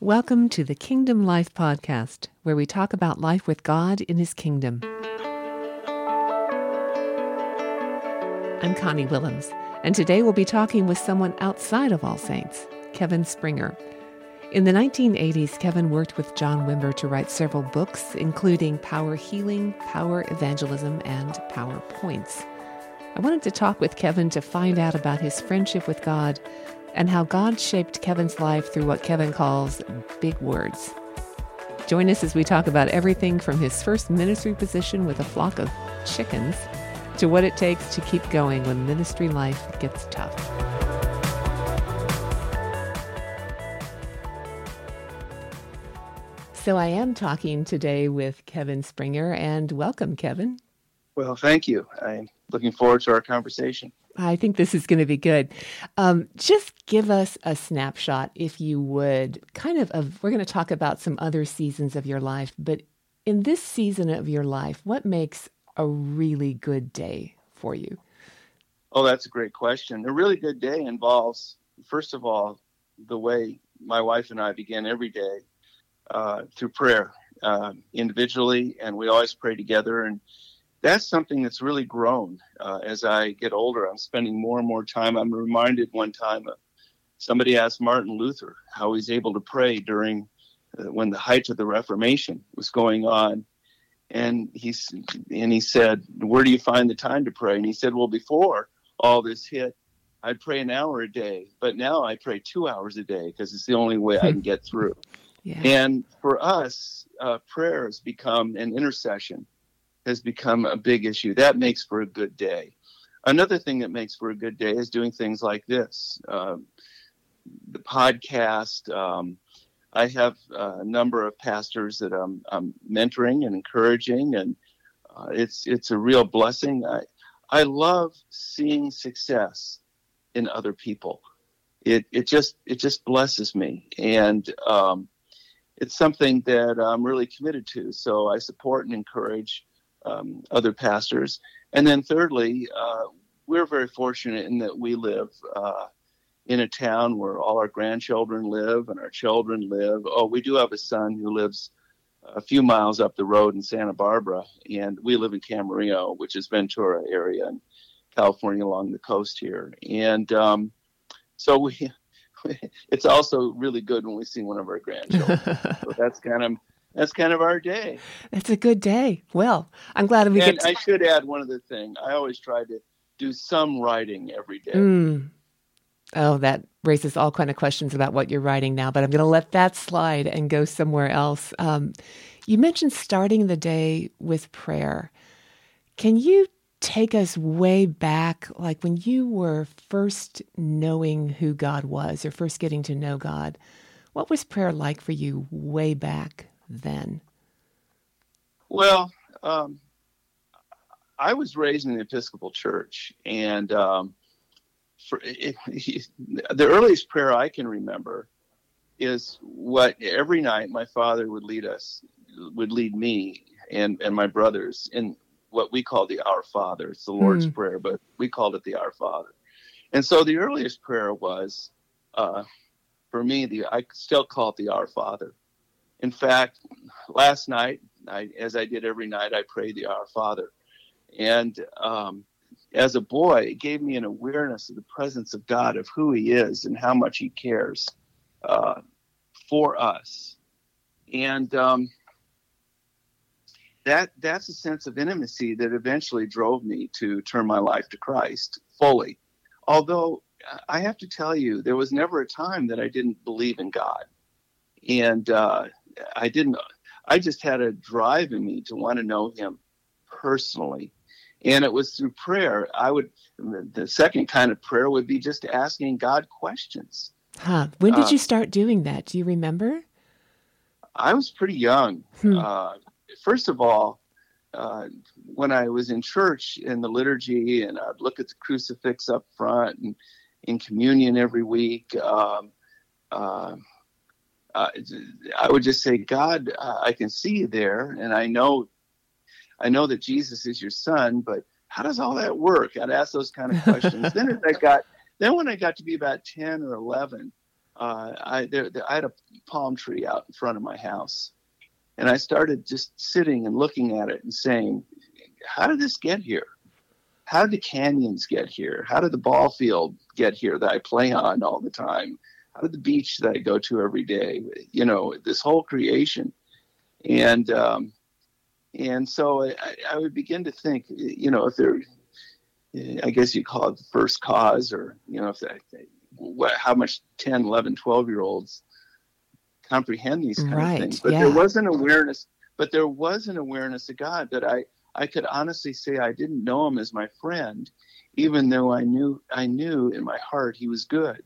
Welcome to the Kingdom Life Podcast, where we talk about life with God in His kingdom. I'm Connie Willems, and today we'll be talking with someone outside of All Saints, Kevin Springer. In the 1980s, Kevin worked with John Wimber to write several books, including Power Healing, Power Evangelism, and Power Points. I wanted to talk with Kevin to find out about his friendship with God and how God shaped Kevin's life through what Kevin calls big words. Join us as we talk about everything from his first ministry position with a flock of chickens to what it takes to keep going when ministry life gets tough. So, I am talking today with Kevin Springer, and welcome, Kevin. Well, thank you. I'm looking forward to our conversation. I think this is going to be good. Um, just give us a snapshot, if you would, kind of, of we're going to talk about some other seasons of your life, but in this season of your life, what makes a really good day for you? Oh, that's a great question. A really good day involves, first of all, the way my wife and I begin every day uh, through prayer uh, individually, and we always pray together. And that's something that's really grown uh, as I get older. I'm spending more and more time. I'm reminded one time uh, somebody asked Martin Luther how he's able to pray during uh, when the height of the Reformation was going on, and he's and he said, "Where do you find the time to pray?" And he said, "Well, before all this hit." I'd pray an hour a day, but now I pray two hours a day because it's the only way I can get through. Yeah. And for us, uh, prayer has become an intercession has become a big issue. That makes for a good day. Another thing that makes for a good day is doing things like this um, the podcast. Um, I have a number of pastors that I'm, I'm mentoring and encouraging, and uh, it's it's a real blessing. I I love seeing success in other people. It it just it just blesses me, and um, it's something that I'm really committed to. So I support and encourage um, other pastors. And then thirdly, uh, we're very fortunate in that we live uh, in a town where all our grandchildren live and our children live. Oh, we do have a son who lives a few miles up the road in Santa Barbara, and we live in Camarillo, which is Ventura area in California along the coast here. And um, so we, it's also really good when we see one of our grandchildren. so that's kind of that's kind of our day. It's a good day. Well, I'm glad we and get. To... I should add one other thing. I always try to do some writing every day. Mm. Oh, that raises all kind of questions about what you're writing now, but I'm going to let that slide and go somewhere else. Um, you mentioned starting the day with prayer. Can you take us way back, like when you were first knowing who God was or first getting to know God? What was prayer like for you way back then? Well, um, I was raised in the Episcopal Church, and um, for, it, it, the earliest prayer I can remember is what every night my father would lead us, would lead me and and my brothers in what we call the Our Father. It's the Lord's mm. Prayer, but we called it the Our Father. And so the earliest prayer was, uh, for me, the I still call it the Our Father. In fact, last night, I, as I did every night, I prayed the Our Father. And um, as a boy, it gave me an awareness of the presence of God, of who He is and how much He cares uh, for us. And um, that that's a sense of intimacy that eventually drove me to turn my life to Christ fully. Although I have to tell you, there was never a time that I didn't believe in God. And uh, I didn't. I just had a drive in me to want to know Him personally, and it was through prayer. I would. The second kind of prayer would be just asking God questions. Huh. When did uh, you start doing that? Do you remember? I was pretty young. Hmm. Uh, first of all, uh, when I was in church in the liturgy, and I'd look at the crucifix up front and in communion every week. Um, uh, I would just say, God, uh, I can see you there, and I know, I know that Jesus is your son, but how does all that work? I'd ask those kind of questions. then as I got, then when I got to be about ten or eleven, uh, I there, there, I had a palm tree out in front of my house, and I started just sitting and looking at it and saying, "How did this get here? How did the canyons get here? How did the ball field get here that I play on all the time? How did the beach that I go to every day? You know, this whole creation." And um, and so I, I would begin to think, you know, if there, I guess you call it the first cause, or you know, if that, how much 10, 11, 12 year olds comprehend these kind right, of things. But yeah. there was an awareness, but there was an awareness of God that I, I could honestly say I didn't know him as my friend, even though I knew I knew in my heart he was good.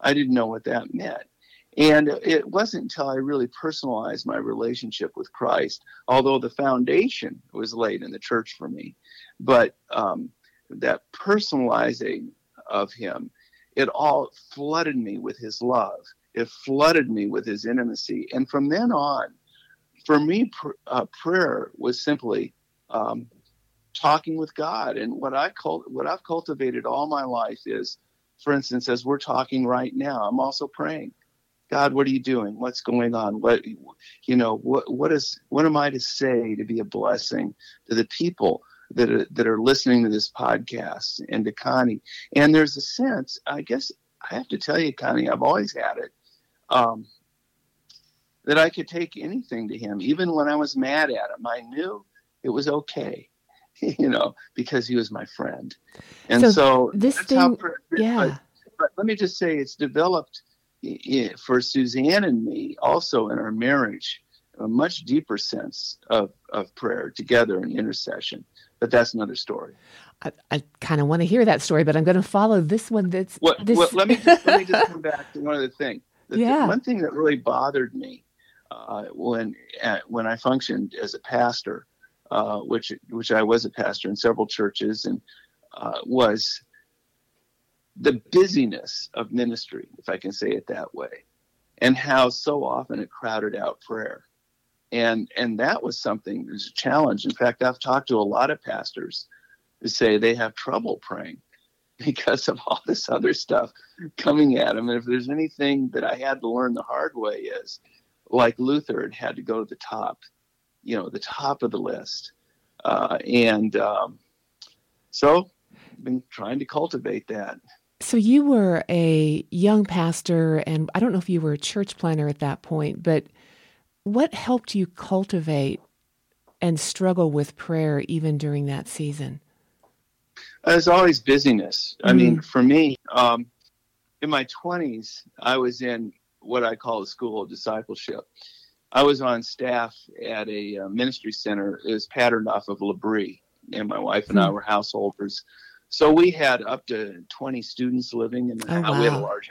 I didn't know what that meant. And it wasn't until I really personalized my relationship with Christ, although the foundation was laid in the church for me. But um, that personalizing of Him, it all flooded me with His love. It flooded me with His intimacy. And from then on, for me, pr- uh, prayer was simply um, talking with God. And what I cult- what I've cultivated all my life is, for instance, as we're talking right now, I'm also praying. God, what are you doing? What's going on? What, you know, what, what is, what am I to say to be a blessing to the people that are, that are listening to this podcast and to Connie? And there's a sense, I guess I have to tell you, Connie, I've always had it, um, that I could take anything to him. Even when I was mad at him, I knew it was okay. You know, because he was my friend, and so, so this thing, yeah. But, but let me just say, it's developed for Suzanne and me, also in our marriage, a much deeper sense of, of prayer together and intercession. But that's another story. I, I kind of want to hear that story, but I'm going to follow this one. That's well, this... well let me just, let me just come back to one other thing. The yeah. Th- one thing that really bothered me uh, when uh, when I functioned as a pastor, uh, which which I was a pastor in several churches, and uh, was the busyness of ministry, if I can say it that way, and how so often it crowded out prayer. And and that was something that was a challenge. In fact, I've talked to a lot of pastors who say they have trouble praying because of all this other stuff coming at them. And if there's anything that I had to learn the hard way is like Luther had had to go to the top, you know, the top of the list. Uh, and um, so I've been trying to cultivate that. So you were a young pastor, and I don't know if you were a church planter at that point, but what helped you cultivate and struggle with prayer even during that season? There's always busyness. Mm-hmm. I mean, mm-hmm. for me, um, in my 20s, I was in what I call the school of discipleship. I was on staff at a uh, ministry center. It was patterned off of L'Abri, and my wife and. I were householders so we had up to 20 students living in the oh, house. Wow. We had a large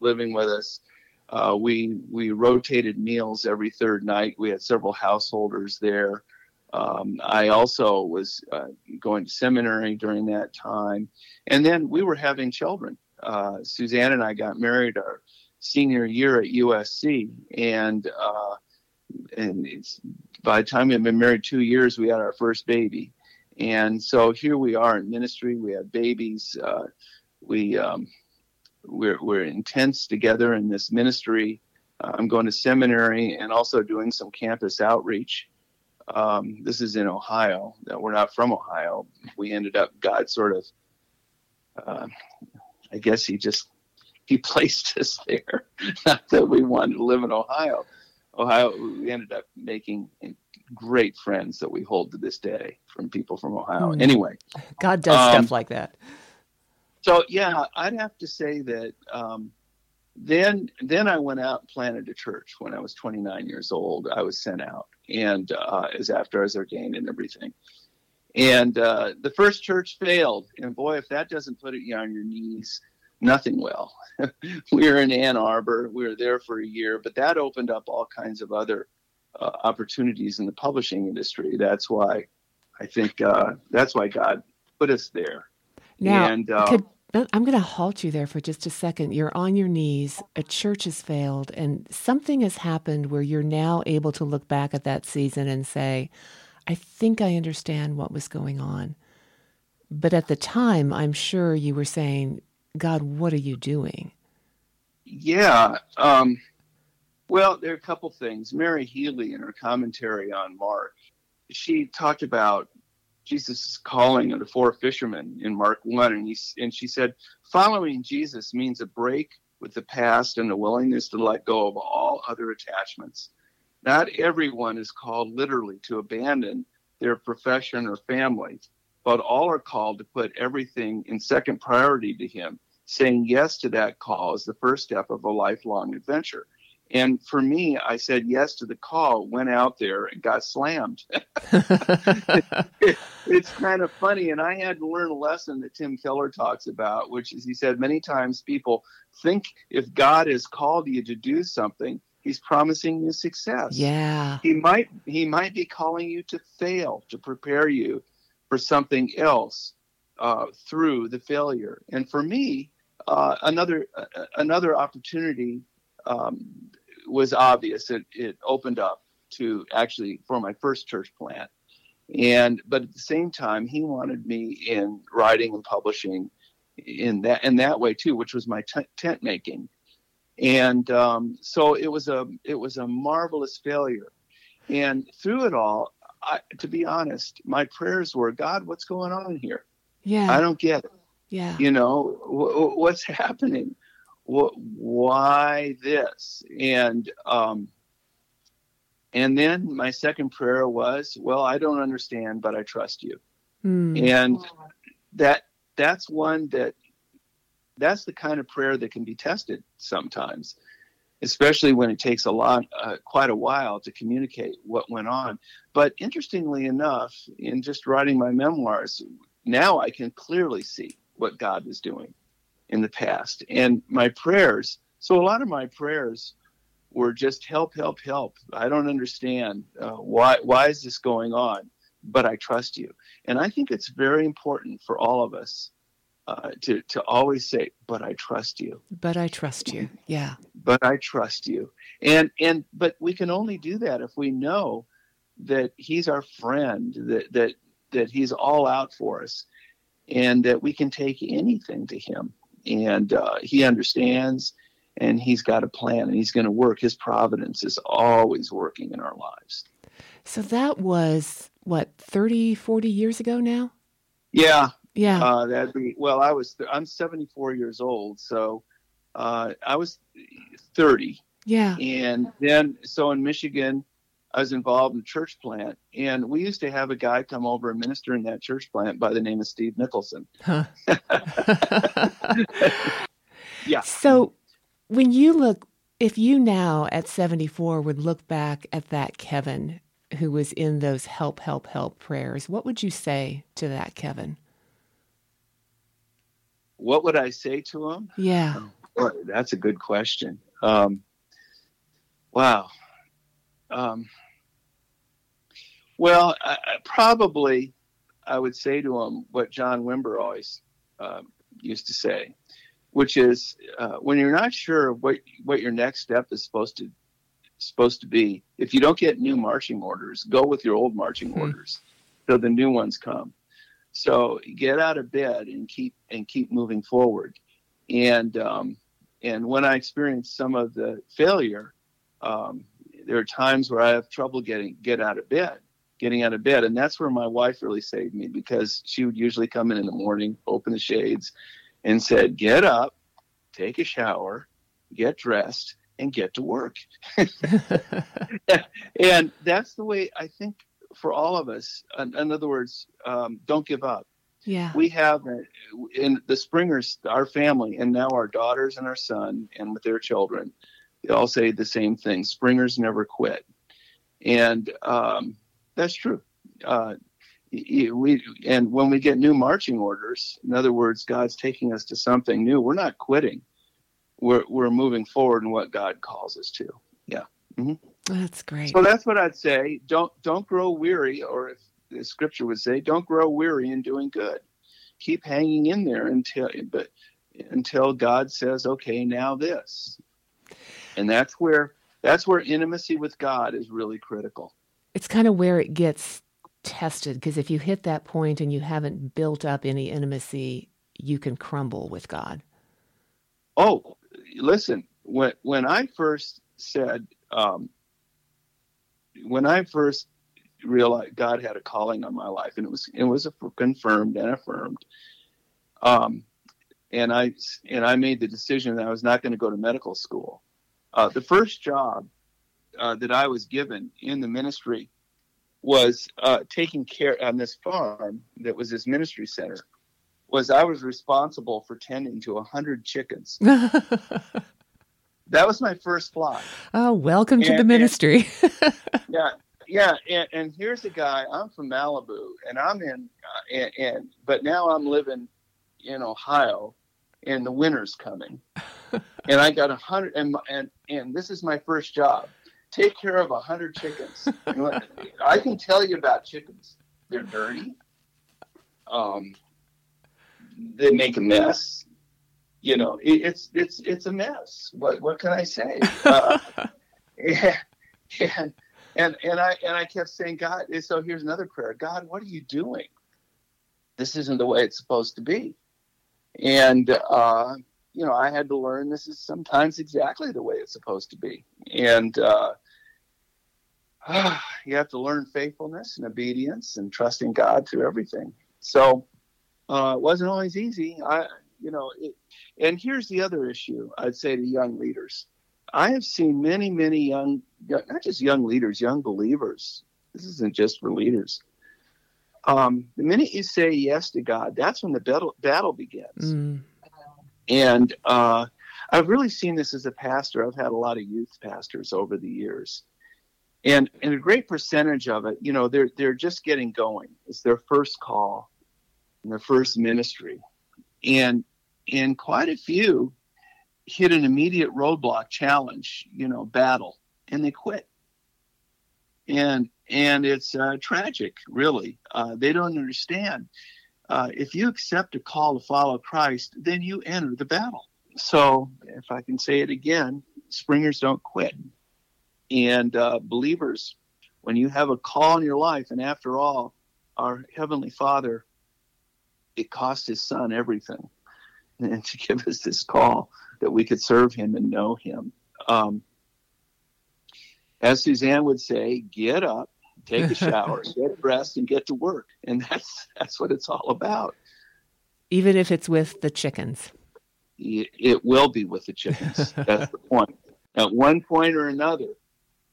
living with us. Uh, we we rotated meals every third night. We had several householders there. Um, I also was uh, going to seminary during that time, and then we were having children. Uh, Suzanne and I got married our senior year at USC, and uh, and by the time we had been married two years, we had our first baby. And so here we are in ministry. We have babies. Uh, we um, we're we're intense together in this ministry. Uh, I'm going to seminary and also doing some campus outreach. Um, this is in Ohio. That we're not from Ohio. We ended up God sort of. Uh, I guess he just he placed us there. Not that we wanted to live in Ohio. Ohio, we ended up making great friends that we hold to this day from people from Ohio. Mm. Anyway, God does um, stuff like that. So yeah, I'd have to say that. Um, then then I went out and planted a church when I was 29 years old. I was sent out, and uh, as after I was ordained and everything. And uh, the first church failed, and boy, if that doesn't put you on your knees, nothing well. we were in Ann Arbor. We were there for a year, but that opened up all kinds of other uh, opportunities in the publishing industry. That's why I think uh, that's why God put us there. Now, and, uh, could, I'm going to halt you there for just a second. You're on your knees, a church has failed, and something has happened where you're now able to look back at that season and say, I think I understand what was going on. But at the time, I'm sure you were saying, God, what are you doing? Yeah. Um, well, there are a couple things. Mary Healy, in her commentary on Mark, she talked about Jesus' calling of the four fishermen in Mark 1, and, he, and she said, following Jesus means a break with the past and a willingness to let go of all other attachments. Not everyone is called literally to abandon their profession or family, but all are called to put everything in second priority to Him. Saying yes to that call is the first step of a lifelong adventure. And for me, I said yes to the call, went out there and got slammed. it's kind of funny. And I had to learn a lesson that Tim Keller talks about, which is he said many times people think if God has called you to do something, he's promising you success. Yeah. He might he might be calling you to fail, to prepare you for something else uh, through the failure. And for me, uh, another uh, another opportunity um, was obvious. It, it opened up to actually for my first church plant, and but at the same time, he wanted me in writing and publishing in that in that way too, which was my t- tent making, and um, so it was a it was a marvelous failure, and through it all, I, to be honest, my prayers were, God, what's going on here? Yeah, I don't get it. Yeah, you know w- what's happening why this? And um, and then my second prayer was, well, I don't understand, but I trust you. Mm. And that that's one that that's the kind of prayer that can be tested sometimes, especially when it takes a lot, uh, quite a while to communicate what went on. But interestingly enough, in just writing my memoirs, now I can clearly see what God was doing in the past. And my prayers, so a lot of my prayers were just help, help, help. I don't understand uh, why why is this going on, but I trust you. And I think it's very important for all of us uh, to to always say, "But I trust you." But I trust you. Yeah. But I trust you. And and but we can only do that if we know that He's our friend. That that that He's all out for us, and that we can take anything to Him. And uh, he understands and he's got a plan and he's going to work. His providence is always working in our lives. So that was what 30 40 years ago now? Yeah. Yeah. Uh, that'd be well i was i'm 74 years old so uh, i was 30 yeah. And then so in michigan I was involved in a church plant, and we used to have a guy come over and minister in that church plant by the name of Steve Nicholson. Huh. yeah. So when you look, if you now at 74 would look back at that Kevin who was in those help, help, help prayers, what would you say to that Kevin? What would I say to him? Yeah. Oh, that's a good question. Um, wow. Um, well, I, I probably I would say to him what John Wimber always uh, used to say, which is uh, when you're not sure what what your next step is supposed to supposed to be, if you don't get new marching orders, go with your old marching hmm orders till the new ones come. So get out of bed and keep and keep moving forward. And um, and when I experience some of the failure, um, there are times where I have trouble getting get out of bed getting out of bed. And that's where my wife really saved me because she would usually come in in the morning, open the shades, and said, Get up, take a shower, get dressed, and get to work. and that's the way I think for all of us. In, in other words, um, don't give up. Yeah. We have in the Springers, our family, and now our daughters and our son, and with their children, they all say the same thing Springers never quit. And um, that's true. Uh, we and when we get new marching orders, in other words, God's taking us to something new. We're not quitting. We're we're moving forward in what God calls us to. Yeah. Mm-hmm. That's great. So that's what I'd say. Don't don't grow weary, or if the Scripture would say, don't grow weary in doing good. Keep hanging in there until but until God says, okay, now this. And that's where that's where intimacy with God is really critical it's kind of where it gets tested because if you hit that point and you haven't built up any intimacy, you can crumble with God. Oh, listen, when when I first said um, when I first realized God had a calling on my life, and it was it was confirmed and affirmed. Um, and I and I made the decision that I was not going to go to medical school. Uh, the first job uh, that I was given in the ministry was uh, taking care on this farm that was this ministry center. Was I was responsible for tending to a hundred chickens. that was my first flock. Oh, welcome and, to the ministry. and, yeah, yeah, and, and, here's a guy. I'm from Malibu, and I'm in, uh, and, and but now I'm living in Ohio, and the winter's coming, and I got a hundred, and and and this is my first job. Take care of a hundred chickens. I can tell you about chickens. They're dirty. Um, they make a mess. You know, it, it's it's it's a mess. What what can I say? Uh, and, and and and I and I kept saying, God. So here's another prayer. God, what are you doing? This isn't the way it's supposed to be. And uh, you know, I had to learn this is sometimes exactly the way it's supposed to be. And uh, you have to learn faithfulness and obedience and trusting God through everything. So uh, it wasn't always easy. I, you know, it, and here's the other issue I'd say to young leaders. I have seen many, many young, not just young leaders, young believers. This isn't just for leaders. Um, the minute you say yes to God, that's when the battle, battle begins. Mm. And uh, I've really seen this as a pastor. I've had a lot of youth pastors over the years and and a great percentage of it, you know, they're they're just getting going. It's their first call, their first ministry, and and quite a few hit an immediate roadblock challenge, you know, battle, and they quit. And and it's uh, tragic, really. Uh, they don't understand. Uh, if you accept a call to follow Christ, then you enter the battle. So, if I can say it again, springers don't quit. And uh, believers, when you have a call in your life, and after all, our Heavenly Father, it cost His Son everything, and to give us this call that we could serve Him and know Him. Um, as Suzanne would say, get up, take a shower, get dressed, and get to work. And that's that's what it's all about. Even if it's with the chickens. It will be with the chickens. That's the point. At one point or another,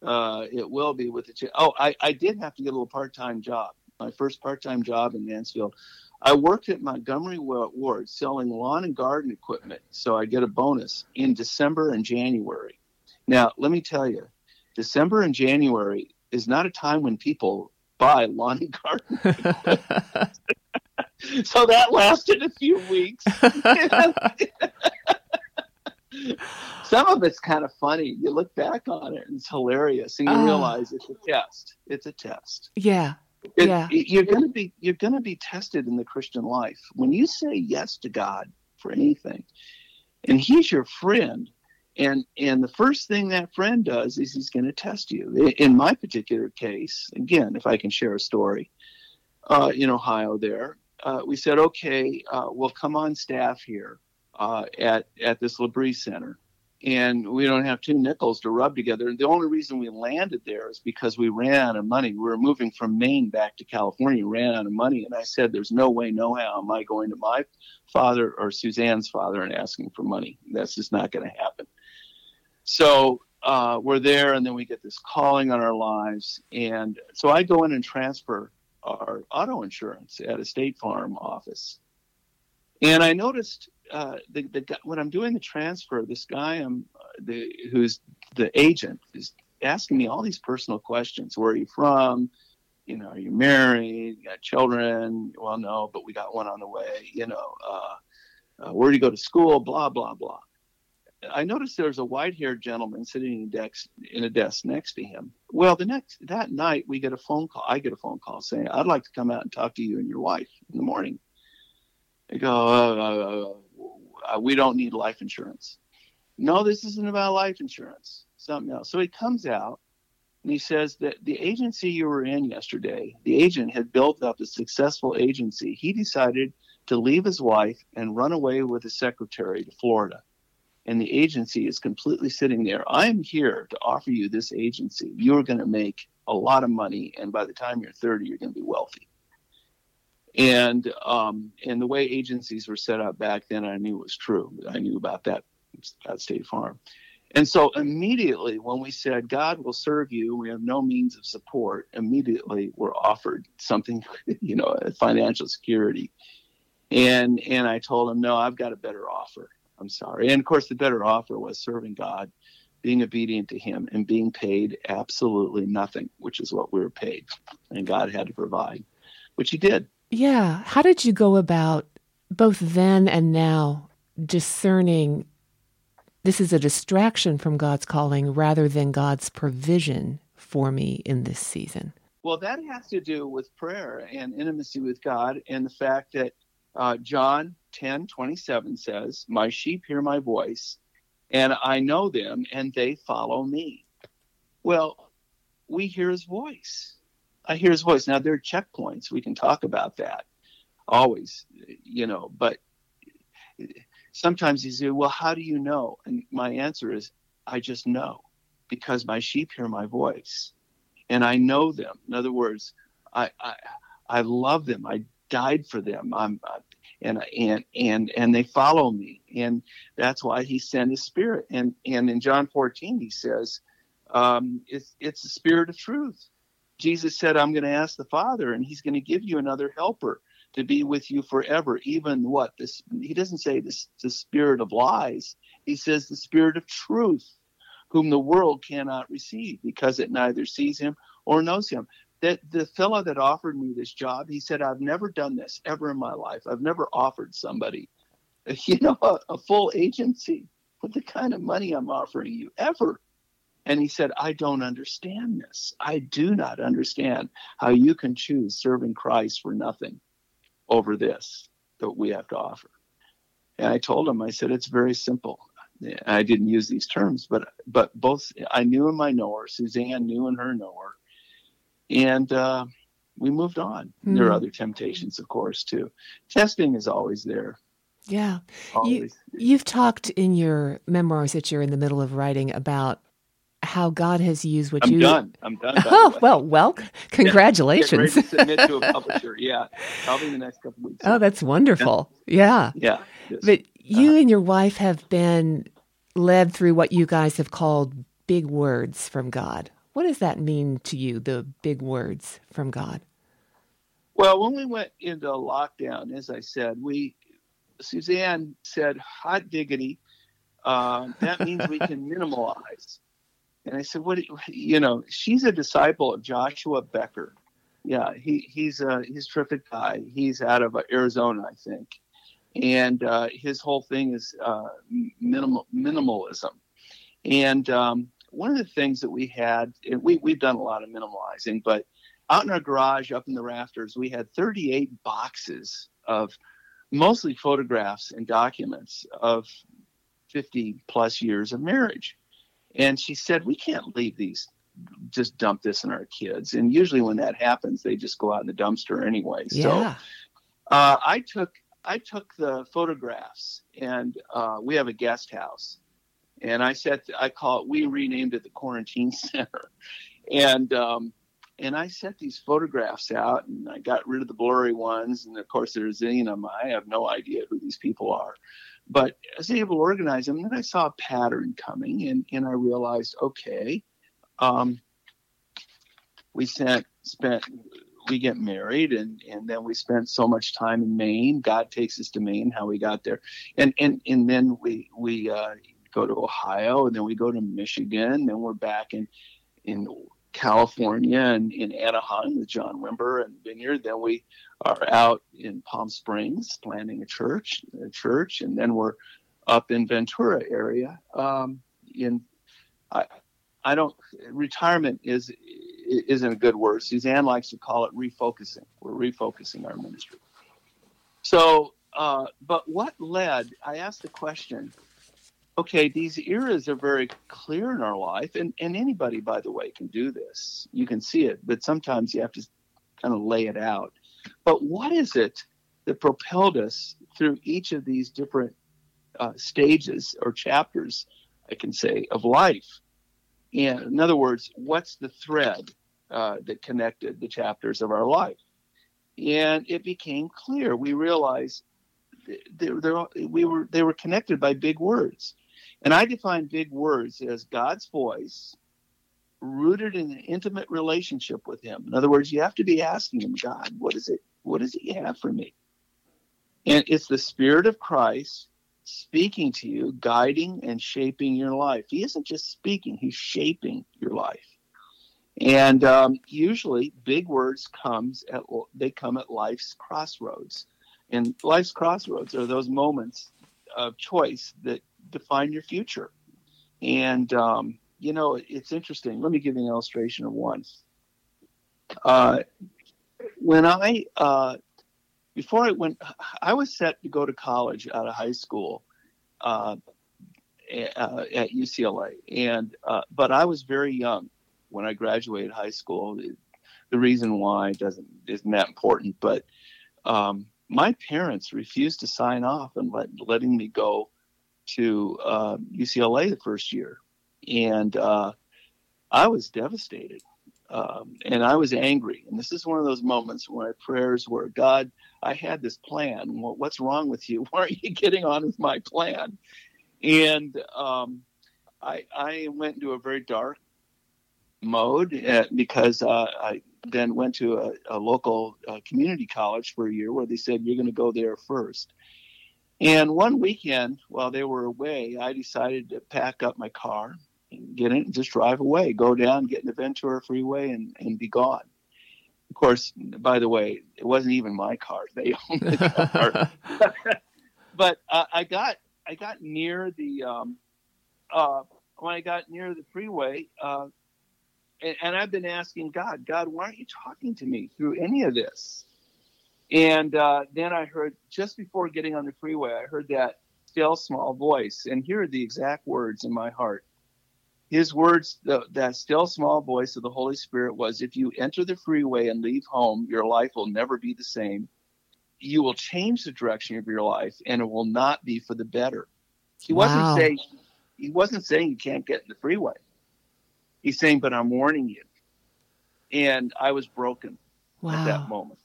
uh, it will be with the. Ch- oh, I, I did have to get a little part time job. My first part time job in Mansfield. I worked at Montgomery Ward selling lawn and garden equipment, so I get a bonus in December and January. Now, let me tell you, December and January is not a time when people buy lawn and garden so that lasted a few weeks. some of it's kind of funny. You look back on it and it's hilarious, and you uh, realize it's a test. It's a test. Yeah. It, yeah. You're gonna be you're gonna be tested in the Christian life when you say yes to God for anything, and He's your friend. And and the first thing that friend does is he's going to test you. In my particular case, again, if I can share a story, uh, in Ohio, there uh, we said, okay, uh, we'll come on staff here uh, at at this L'Abri Center, and we don't have two nickels to rub together. And The only reason we landed there is because we ran out of money. We were moving from Maine back to California, ran out of money, and I said, "There's no way, no how am I going to my father or Suzanne's father and asking for money. That's just not going to happen." So uh, we're there, and then we get this calling on our lives, and so I go in and transfer our auto insurance at a State Farm office, and I noticed uh, the, the when I'm doing the transfer, this guy I'm uh, the who's the agent is asking me all these personal questions. Where are you from? You know, are you married? You got children? Well, no, but we got one on the way. You know, uh, uh, where do you go to school? Blah blah blah. I noticed there was a white-haired gentleman sitting in desk, in a desk next to him. Well, the next that night we get a phone call. I get a phone call saying, "I'd like to come out and talk to you and your wife in the morning." I go, uh, we don't need life insurance. No, this isn't about life insurance, something else. So he comes out and he says that the agency you were in yesterday, the agent had built up a successful agency. He decided to leave his wife and run away with his secretary to Florida. and the agency is completely sitting there. I'm here to offer you this agency. You're going to make a lot of money, and by the time you're 30, you're going to be wealthy. And um, and the way agencies were set up back then, I knew it was true. I knew about that at State Farm. And so immediately when we said God will serve you, we have no means of support. Immediately we're offered something, you know, financial security. And and I told him, no, I've got a better offer. I'm sorry. And of course, the better offer was serving God, being obedient to Him, and being paid absolutely nothing, which is what we were paid, and God had to provide, which He did. Yeah. How did you go about both then and now discerning this is a distraction from God's calling rather than God's provision for me in this season? Well, that has to do with prayer and intimacy with God and the fact that uh, John 10 27 says, My sheep hear my voice, and I know them, and they follow me. Well, we hear his voice. I hear his voice. Now, there are checkpoints. We can talk about that always, you know, but sometimes you say, Well, how do you know? And my answer is, I just know because my sheep hear my voice and I know them. In other words, I, I, I love them. I died for them. I'm, and and and and they follow me, and that's why He sent His Spirit. And and in John 14, He says, um, it's it's the Spirit of truth. Jesus said, "I'm going to ask the Father, and He's going to give you another Helper to be with you forever." Even what this He doesn't say this the Spirit of lies. He says the Spirit of truth, whom the world cannot receive because it neither sees Him or knows Him that the fellow that offered me this job, he said, I've never done this ever in my life. I've never offered somebody, you know, a, a full agency with the kind of money I'm offering you ever. And he said, I don't understand this. I do not understand how you can choose serving Christ for nothing over this that we have to offer. And I told him, I said, it's very simple. I didn't use these terms, but but both I knew him, I know her. Suzanne knew and her know her and uh, we moved on. Mm. There are hmm. other temptations, of course, too. Testing is always there. Yeah, always. you you've talked in your memoirs that you're in the middle of writing about how God has used what I'm you. Done. I'm done. Oh well, well, congratulations. Yeah, submit to a publisher. Yeah, probably in the next couple weeks. Oh, that's wonderful. Yeah. Yeah. yeah. But you uh, and your wife have been led through what you guys have called big words from God. What does that mean to you, the big words from God? Well, when we went into lockdown, as I said, we Suzanne said, "Hot diggity." Uh, that means we can minimalize. And I said, "What? You, know, she's a disciple of Joshua Becker. Yeah, he he's a he's a terrific guy. He's out of Arizona, I think, and uh, his whole thing is uh, minimal minimalism. And um, one of the things that we had, we, we've done a lot of minimalizing, but out in our garage, up in the rafters, we had 38 boxes of mostly photographs and documents of 50 plus years of marriage. And she said, We can't leave these, just dump this in our kids. And usually when that happens, they just go out in the dumpster anyway. Yeah. So uh, I took I took the photographs, and uh, we have a guest house, and I said I call it. We renamed it the quarantine center, and um, and I set these photographs out, and I got rid of the blurry ones, and of course there's you them. I have no idea who these people are, but I was able to organize them. And then I saw a pattern coming, and and I realized okay, um, we sent spent we get married and and then we spent so much time in Maine. God takes us to Maine. How we got there, and and and then we we uh, go to Ohio, and then we go to Michigan, then we're back in in California and in Anaheim with John Wimber and Vineyard. Then we are out in Palm Springs planning a church, a church, and then we're up in Ventura area. Um, in I, I don't retirement is isn't a good word. Suzanne likes to call it refocusing. We're refocusing our ministry. So, uh, but what led? I asked the question okay, these eras are very clear in our life, and, and anybody, by the way, can do this. You can see it, but sometimes you have to kind of lay it out. But what is it that propelled us through each of these different uh, stages or chapters, I can say, of life. And in other words, what's the thread uh, that connected the chapters of our life? And it became clear. We realized they, they, they were connected by big words, and I define big words as God's voice, rooted in an intimate relationship with Him. In other words, you have to be asking Him, God, what is it? What does He have for me? And it's the Spirit of Christ speaking to you, guiding and shaping your life. He isn't just speaking, he's shaping your life. And um, usually big words comes at they come at life's crossroads. And life's crossroads are those moments of choice that define your future. And um, you know, it's interesting. Let me give you an illustration of one. Uh, when I uh, before I went, I was set to go to college out of high school uh, uh, at UCLA, and uh, but I was very young when I graduated high school. The reason why doesn't isn't that important, but um, my parents refused to sign off and let, letting me go to UCLA uh, the first year, and uh, I was devastated. Um, and I was angry. And this is one of those moments when my prayers were, God, I had this plan. what's wrong with you? Why aren't you getting on with my plan? And um, I, I went into a very dark mode uh, because uh, I then went to a, a local uh, community college for a year where they said, You're going to go there first. And one weekend while they were away, I decided to pack up my car and get in and just drive away, go down, get in the Ventura Freeway, and, and be gone. Of course, by the way, it wasn't even my car; they owned the car. but uh, I got I got near the um, uh, when I got near the freeway, uh, and, and, I've been asking God, God, why aren't you talking to me through any of this? And uh, then I heard just before getting on the freeway, I heard that still small voice, and here are the exact words in my heart his words, the, that still small voice of the Holy Spirit was if you enter the freeway and leave home, your life will never be the same. You will change the direction of your life and it will not be for the better. He wasn't wow. saying he wasn't saying you can't get in the freeway. He's saying, but I'm warning you. And I was broken wow. at that moment.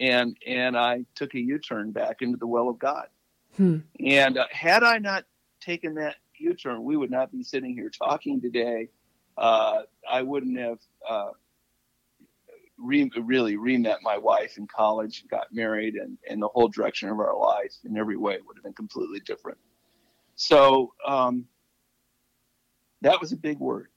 And and I took a U-turn back into the will of God. Hmm. And uh, had I not taken that U-turn, we would not be sitting here talking today. Uh, I wouldn't have uh, re- really re-met my wife in college, and got married, and, and the whole direction of our life in every way would have been completely different. So um, that was a big word,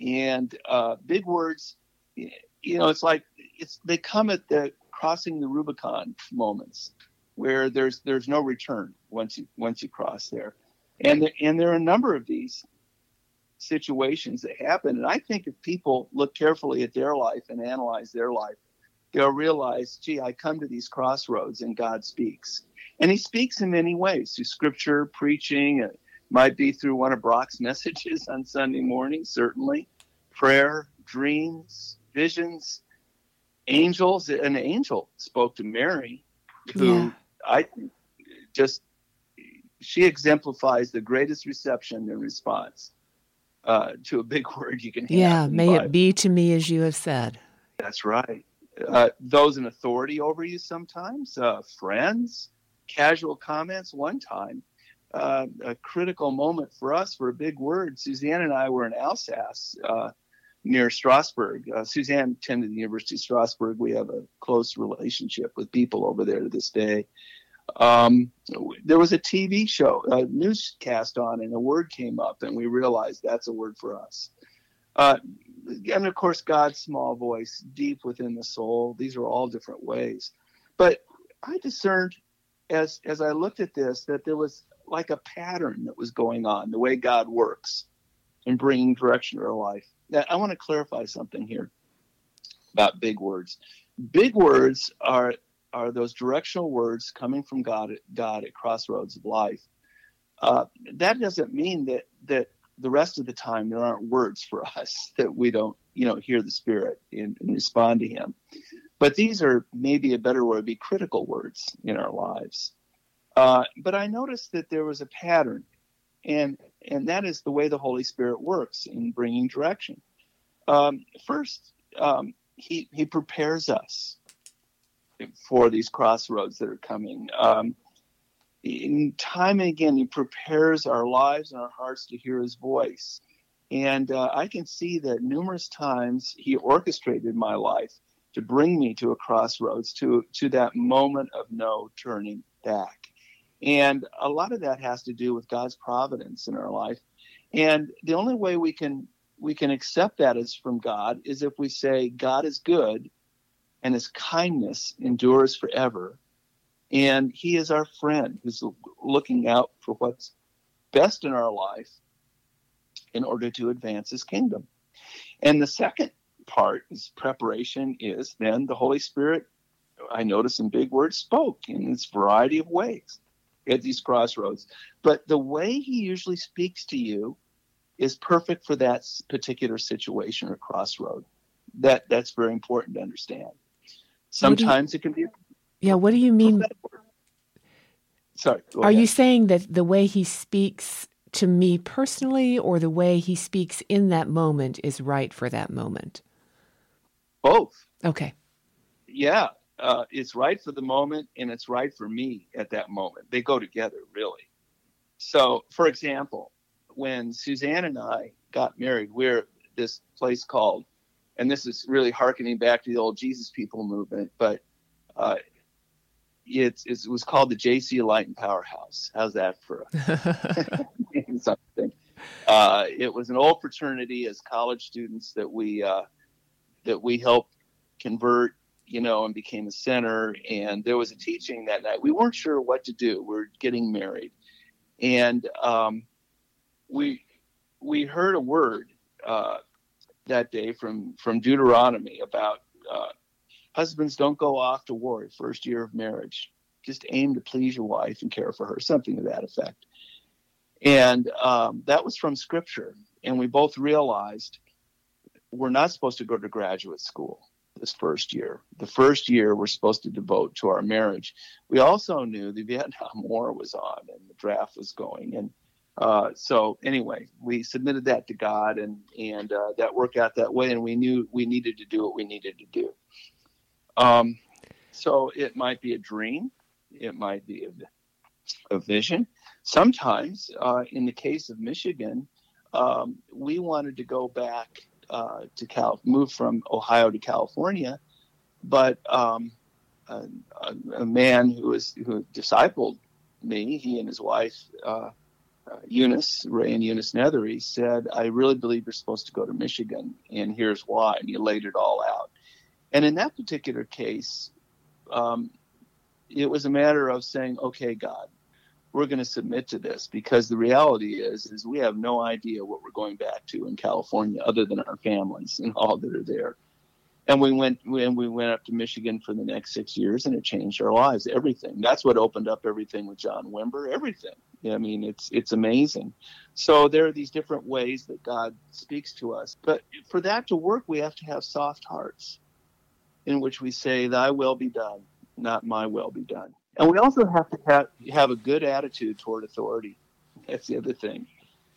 and uh, big words. You know, it's like it's they come at the crossing the Rubicon moments where there's there's no return once you once you cross there. And there, and there are a number of these situations that happen. And I think if people look carefully at their life and analyze their life, they'll realize, gee, I come to these crossroads and God speaks. And he speaks in many ways through scripture, preaching, it might be through one of Brock's messages on Sunday morning, certainly, prayer, dreams, visions, angels. An angel spoke to Mary, who yeah. I just she exemplifies the greatest reception and response uh, to a big word you can hear. Yeah, may it be to me as you have said. That's right. Uh, those in authority over you sometimes, uh, friends, casual comments. One time, uh, a critical moment for us for a big word. Suzanne and I were in Alsace uh, near Strasbourg. Uh, Suzanne attended the University of Strasbourg. We have a close relationship with people over there to this day. Um, there was a TV show, a newscast on, and a word came up, and we realized that's a word for us. Uh, and of course, God's small voice, deep within the soul. These are all different ways. But I discerned as as I looked at this that there was like a pattern that was going on, the way God works in bringing direction to our life. I want to clarify something here about big words. Big words are are those directional words coming from God, God at crossroads of life. Uh, that doesn't mean that that the rest of the time there aren't words for us that we don't, you know, hear the Spirit and, and respond to Him. But these are maybe a better word, be critical words in our lives. Uh, but I noticed that there was a pattern, and and that is the way the Holy Spirit works in bringing direction. Um, first, um, he he prepares us for these crossroads that are coming. Um, in time and again, he prepares our lives and our hearts to hear his voice. And uh, I can see that numerous times he orchestrated my life to bring me to a crossroads, to, to that moment of no turning back. And a lot of that has to do with God's providence in our life. And the only way we can we can accept that as from God is if we say God is good and his kindness endures forever. And he is our friend who's looking out for what's best in our life in order to advance his kingdom. And the second part is preparation is then the Holy Spirit, I notice in big words, spoke in this variety of ways at these crossroads. But the way he usually speaks to you is perfect for that particular situation or crossroad. That that's very important to understand. Sometimes you, it can be. Yeah, what do you mean? Sorry. Are ahead. you saying that the way he speaks to me personally or the way he speaks in that moment is right for that moment? Both. Okay. Yeah, uh, it's right for the moment and it's right for me at that moment. They go together, really. So, for example, when Suzanne and I got married, we're this place called, and this is really harkening back to the old Jesus People movement, but uh, it's, it was called the JC Light and Powerhouse. How's that for something? Uh, it was an old fraternity as college students that we uh, that we helped convert, you know, and became a center. And there was a teaching that night. We weren't sure what to do. We are getting married, and um, we we heard a word uh, that day from from Deuteronomy about uh, husbands don't go off to war first year of marriage. Just aim to please your wife and care for her, something to that effect. And um, that was from scripture. And we both realized we're not supposed to go to graduate school this first year. The first year we're supposed to devote to our marriage. We also knew the Vietnam War was on and the draft was going. And uh, so anyway, we submitted that to God and, and uh, that worked out that way. And we knew we needed to do what we needed to do. Um, so it might be a dream, it might be a, a vision. Sometimes, uh, in the case of Michigan, um, we wanted to go back uh, to Cal, move from Ohio to California, but um, a, a, man who was who discipled me, he and his wife. Uh, uh, Eunice, Ray and Eunice Nethery said, I really believe you're supposed to go to Michigan, and here's why. And he laid it all out. And in that particular case, um, it was a matter of saying, okay, God, we're going to submit to this because the reality is, is we have no idea what we're going back to in California other than our families and all that are there. And we went and we went up to Michigan for the next six years, and it changed our lives. Everything. That's what opened up everything with John Wimber. Everything. I mean, it's it's amazing. So there are these different ways that God speaks to us. But for that to work, we have to have soft hearts in which we say, Thy will be done, not my will be done. And we also have to have, have a good attitude toward authority. That's the other thing.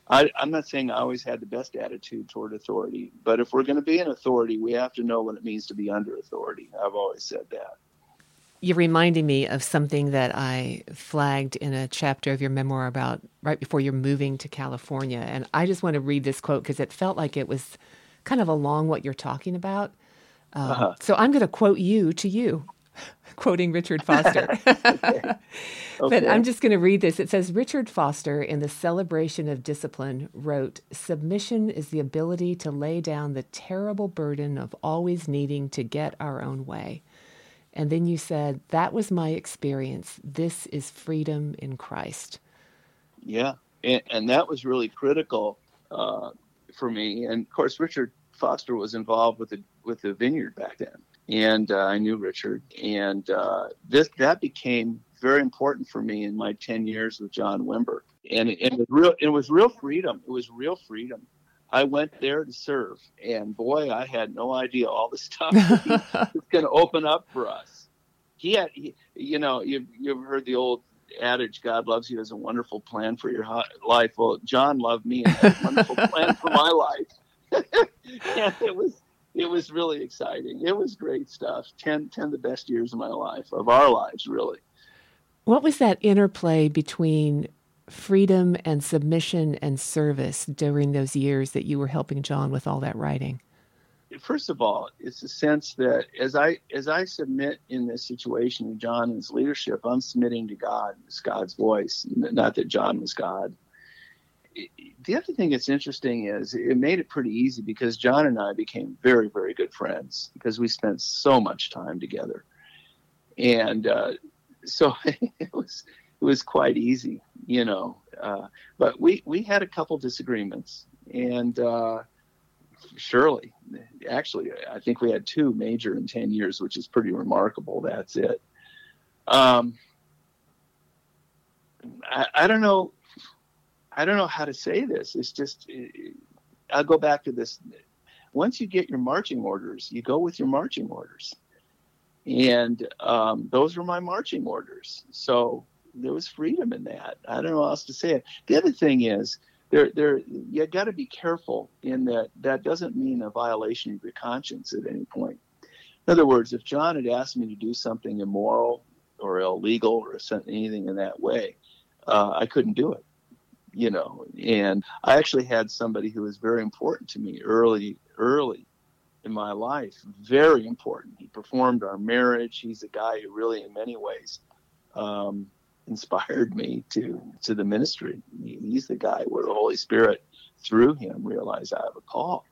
I, I'm not saying I always had the best attitude toward authority, but if we're going to be an authority, we have to know what it means to be under authority. I've always said that. You're reminding me of something that I flagged in a chapter of your memoir about right before you're moving to California. And I just want to read this quote because it felt like it was kind of along what you're talking about. Uh, uh-huh. So I'm going to quote you to you, quoting Richard Foster. okay. But I'm just going to read this. It says Richard Foster, in The Celebration of Discipline, wrote Submission is the ability to lay down the terrible burden of always needing to get our own way. And then you said, That was my experience. This is freedom in Christ. Yeah. And, and that was really critical uh, for me. And of course, Richard Foster was involved with the with the vineyard back then, and uh, I knew Richard, and uh, this that became very important for me in my ten years with John Wimber, and it, it was real. It was real freedom. It was real freedom. I went there to serve, and boy, I had no idea all the stuff was going to open up for us. He had, he, you know, you've, you've heard the old adage, God loves you has a wonderful plan for your life. Well, John loved me and had a wonderful plan for my life. and it was it was really exciting. It was great stuff. 10, 10 of the best years of my life, of our lives, really. What was that interplay between freedom and submission and service during those years that you were helping John with all that writing? First of all, it's a sense that as I as I submit in this situation to John and his leadership, I'm submitting to God. It's God's voice. Not that John was God. The other thing that's interesting is it made it pretty easy because John and I became very, very good friends because we spent so much time together, and uh, so it was it was quite easy, you know. Uh, but we we had a couple disagreements, and uh, surely, actually, I think we had two major in ten years, which is pretty remarkable. That's it. Um, I, I don't know. I don't know how to say this. It's just I'll go back to this. Once you get your marching orders, you go with your marching orders and um, those were my marching orders. So there was freedom in that. I don't know how else to say it. The other thing is, there, there, you got to be careful in that. That doesn't mean a violation of your conscience at any point. In other words, if John had asked me to do something immoral or illegal or anything in that way, uh, I couldn't do it. You know, and I actually had somebody who was very important to me early, early in my life, very important. He performed our marriage. He's a guy who really, in many ways, um, inspired me to to the ministry. He's the guy where the Holy Spirit, through him, realized I have a call,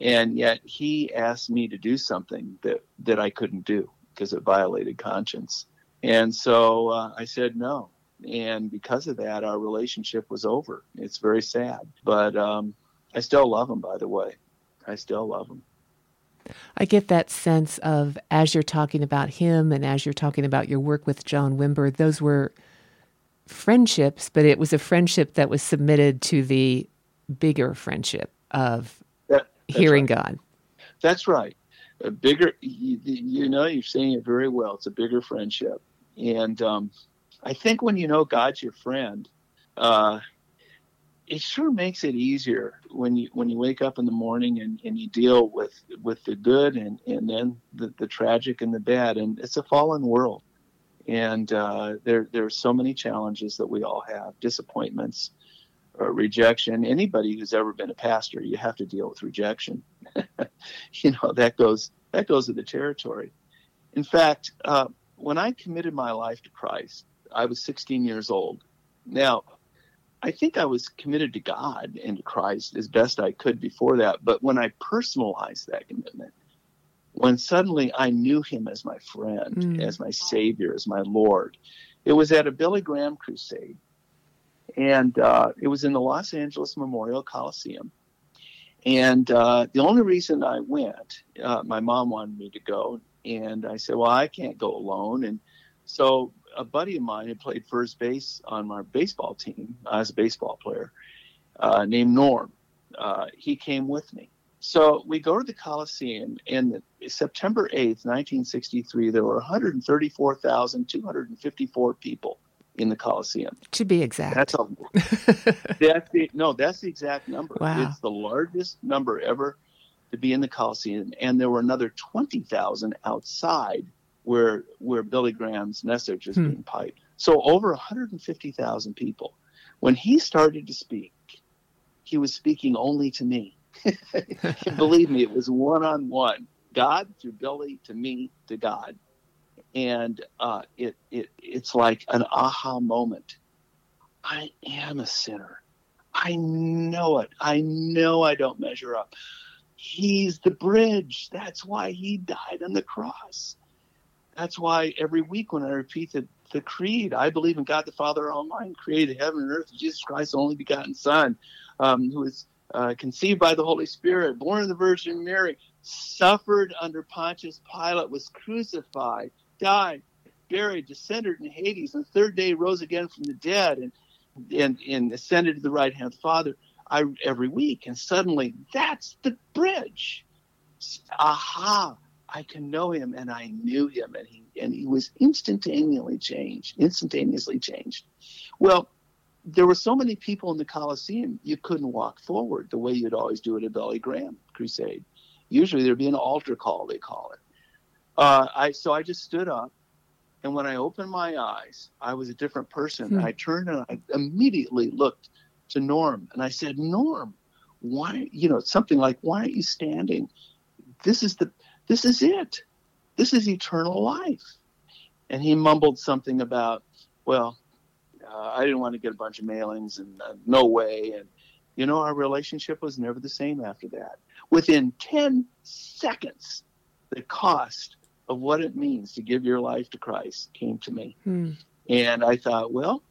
and yet he asked me to do something that that I couldn't do because it violated conscience, and so uh, I said no. And because of that, our relationship was over. It's very sad, but um, I still love him. By the way, I still love him. I get that sense of as you're talking about him and as you're talking about your work with John Wimber, those were friendships, but it was a friendship that was submitted to the bigger friendship of that, hearing right. God. That's right. A bigger, you, you, know, you're saying it very well. It's a bigger friendship. And um, I think when you know God's your friend, uh, it sure makes it easier when you when you wake up in the morning and, and you deal with with the good and and then the, the tragic and the bad. And it's a fallen world. And uh, there there are so many challenges that we all have disappointments uh, rejection. Anybody who's ever been a pastor you have to deal with rejection. You know that goes that goes with the territory. In fact uh, when I committed my life to Christ I was 16 years old now I think I was committed to God and to Christ as best I could before that. But when I personalized that commitment, when suddenly I knew Him as my friend, mm. as my Savior, as my Lord, it was at a Billy Graham crusade. And uh, it was in the Los Angeles Memorial Coliseum. And uh, the only reason I went, uh, my mom wanted me to go. And I said, well, I can't go alone. And so a buddy of mine had played first base on my baseball team as a baseball player, uh, named Norm. Uh, he came with me. So we go to the Coliseum, and September 8th, 1963, there were 134,254 people in the Coliseum. To be exact. That's a that's the no, that's the exact number. Wow. It's the largest number ever to be in the Coliseum, and there were another 20,000 outside where where Billy Graham's message is hmm. being piped. So over 150,000 people. When he started to speak, he was speaking only to me. Believe me, it was one on one. God through Billy to me to God, and uh, it it it's like an aha moment. I am a sinner. I know it. I know I don't measure up. He's the bridge. That's why he died on the cross. That's why every week when I repeat the, the creed, I believe in God the Father Almighty, created heaven and earth, Jesus Christ, the only begotten Son, um, who was uh, conceived by the Holy Spirit, born of the Virgin Mary, suffered under Pontius Pilate, was crucified, died, buried, descended in Hades, and the third day rose again from the dead, and and, and ascended to the right hand of the Father. I every week, and suddenly that's the bridge. Aha! I can know him and I knew him and he and he was instantaneously changed, instantaneously changed. Well, there were so many people in the Coliseum, you couldn't walk forward the way you'd always do at a Billy Graham crusade. Usually there'd be an altar call, they call it. Uh, I so I just stood up, and when I opened my eyes, I was a different person. Hmm. I turned and I immediately looked to Norm, and I said, "Norm, why? You know, something like, why aren't you standing? This is the, this is it. This is eternal life." And he mumbled something about, well, uh, I didn't want to get a bunch of mailings and uh, no way. And, you know, our relationship was never the same after that. Within 10 seconds, the cost of what it means to give your life to Christ came to me. Hmm. And I thought, well,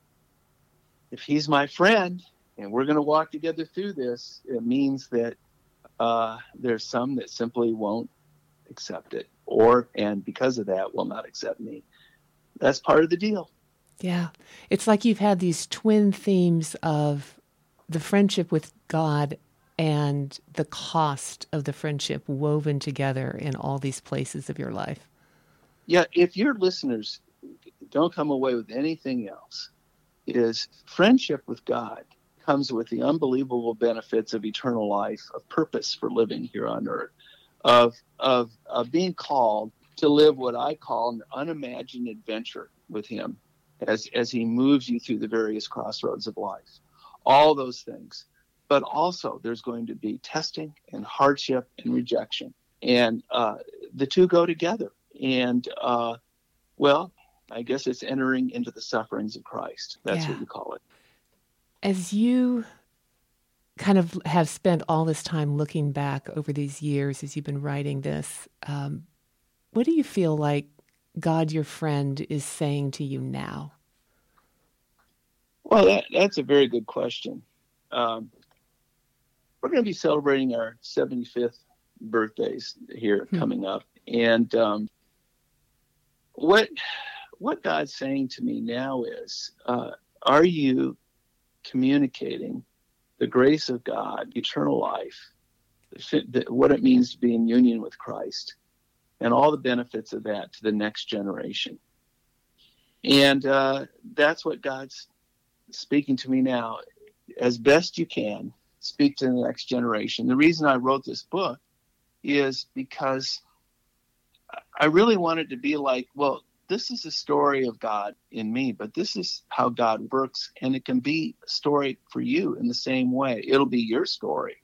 if he's my friend and we're going to walk together through this, it means that uh, there's some that simply won't accept it or, and because of that, will not accept me. That's part of the deal. Yeah. It's like you've had these twin themes of the friendship with God and the cost of the friendship woven together in all these places of your life. Yeah, if your listeners don't come away with anything else, is friendship with God comes with the unbelievable benefits of eternal life, of purpose for living here on earth, of of, of being called to live what I call an unimagined adventure with Him as, as he moves you through the various crossroads of life. All those things. But also, there's going to be testing and hardship and rejection. And uh, the two go together. And, uh, well, I guess it's entering into the sufferings of Christ. That's yeah. what we call it. As you kind of have spent all this time looking back over these years as you've been writing this, um, what do you feel like God, your friend, is saying to you now? Well, that, that's a very good question. Um, we're going to be celebrating our 75th birthdays here hmm. coming up, and um, what what God's saying to me now is, uh, are you communicating the grace of God, eternal life, what it means to be in union with Christ? and all the benefits of that to the next generation. And uh, that's what God's speaking to me now. As best you can, speak to the next generation. The reason I wrote this book is because I really wanted to be like, well, this is a story of God in me, but this is how God works, and it can be a story for you in the same way. It'll be your story.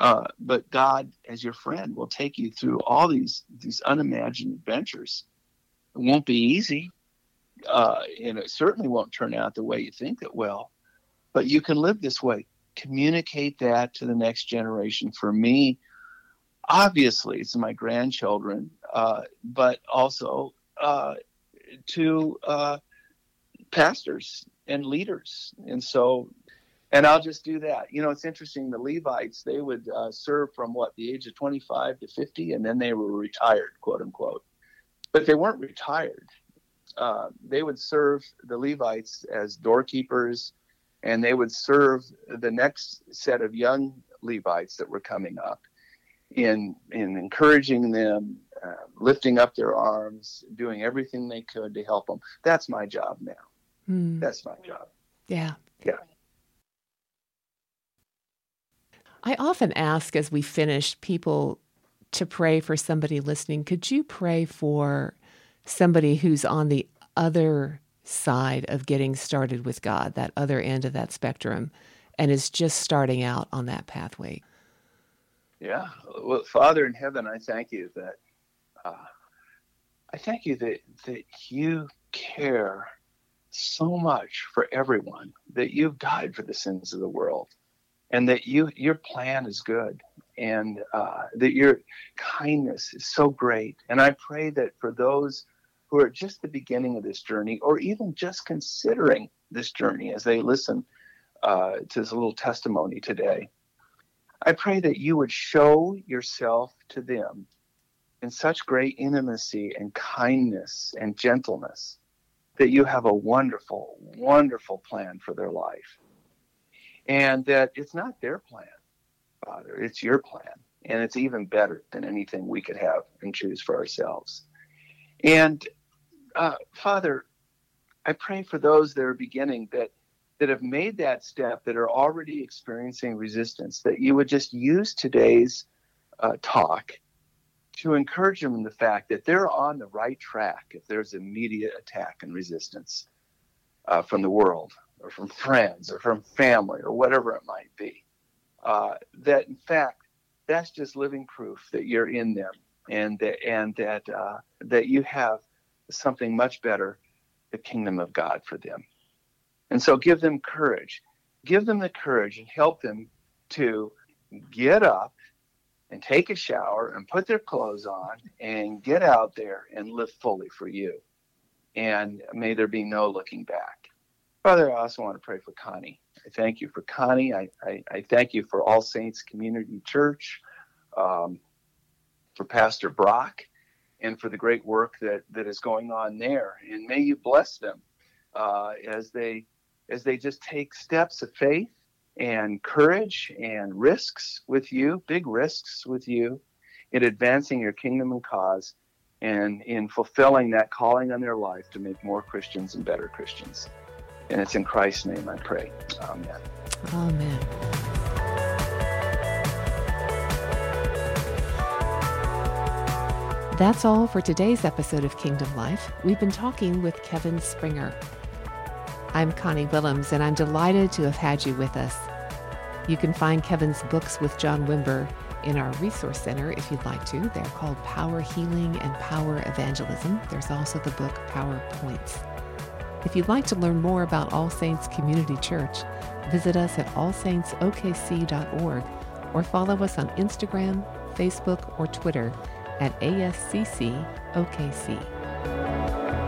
Uh, but God, as your friend, will take you through all these these unimagined adventures. It won't be easy, uh, and it certainly won't turn out the way you think it will. But you can live this way. Communicate that to the next generation. For me, obviously, it's my grandchildren, uh, but also uh, to uh, pastors and leaders. And so and I'll just do that. You know, it's interesting. The Levites they would uh, serve from what the age of 25 to 50, and then they were retired, quote unquote. But they weren't retired. Uh, they would serve the Levites as doorkeepers, and they would serve the next set of young Levites that were coming up in in encouraging them, uh, lifting up their arms, doing everything they could to help them. That's my job now. Mm. That's my job. Yeah. Yeah. I often ask as we finish people to pray for somebody listening. Could you pray for somebody who's on the other side of getting started with God, that other end of that spectrum, and is just starting out on that pathway? Yeah. Well, Father in heaven, I thank you that uh, I thank you that that you care so much for everyone that you've died for the sins of the world and that you your plan is good and uh, that your kindness is so great and i pray that for those who are just the beginning of this journey or even just considering this journey as they listen uh, to this little testimony today i pray that you would show yourself to them in such great intimacy and kindness and gentleness that you have a wonderful wonderful plan for their life and that it's not their plan, Father, it's your plan. and it's even better than anything we could have and choose for ourselves. And uh, Father, I pray for those that are beginning that that have made that step that are already experiencing resistance that you would just use today's uh, talk to encourage them in the fact that they're on the right track if there's immediate attack and resistance uh, from the world or from friends or from family or whatever it might be. Uh, that in fact, that's just living proof that you're in them and that, and that, uh, that you have something much better, the kingdom of God for them. And so give them courage. Give them the courage and help them to get up and take a shower and put their clothes on and get out there and live fully for you. And may there be no looking back. Father, I also want to pray for Connie. I thank you for Connie. I, I, I thank you for All Saints Community Church, um, for Pastor Brock, and for the great work that, that is going on there. And may you bless them uh, as they as they just take steps of faith and courage and risks with you, big risks with you, in advancing your kingdom and cause and in fulfilling that calling on their life to make more Christians and better Christians. And it's in Christ's name I pray. Amen. Amen. That's all for today's episode of Kingdom Life. We've been talking with Kevin Springer. I'm Connie Willems, and I'm delighted to have had you with us. You can find Kevin's books with John Wimber in our resource center if you'd like to. They're called Power Healing and Power Evangelism. There's also the book Power Points. If you'd like to learn more about All Saints Community Church, visit us at allsaintsokc.org or follow us on Instagram, Facebook, or Twitter at ASCC OKC.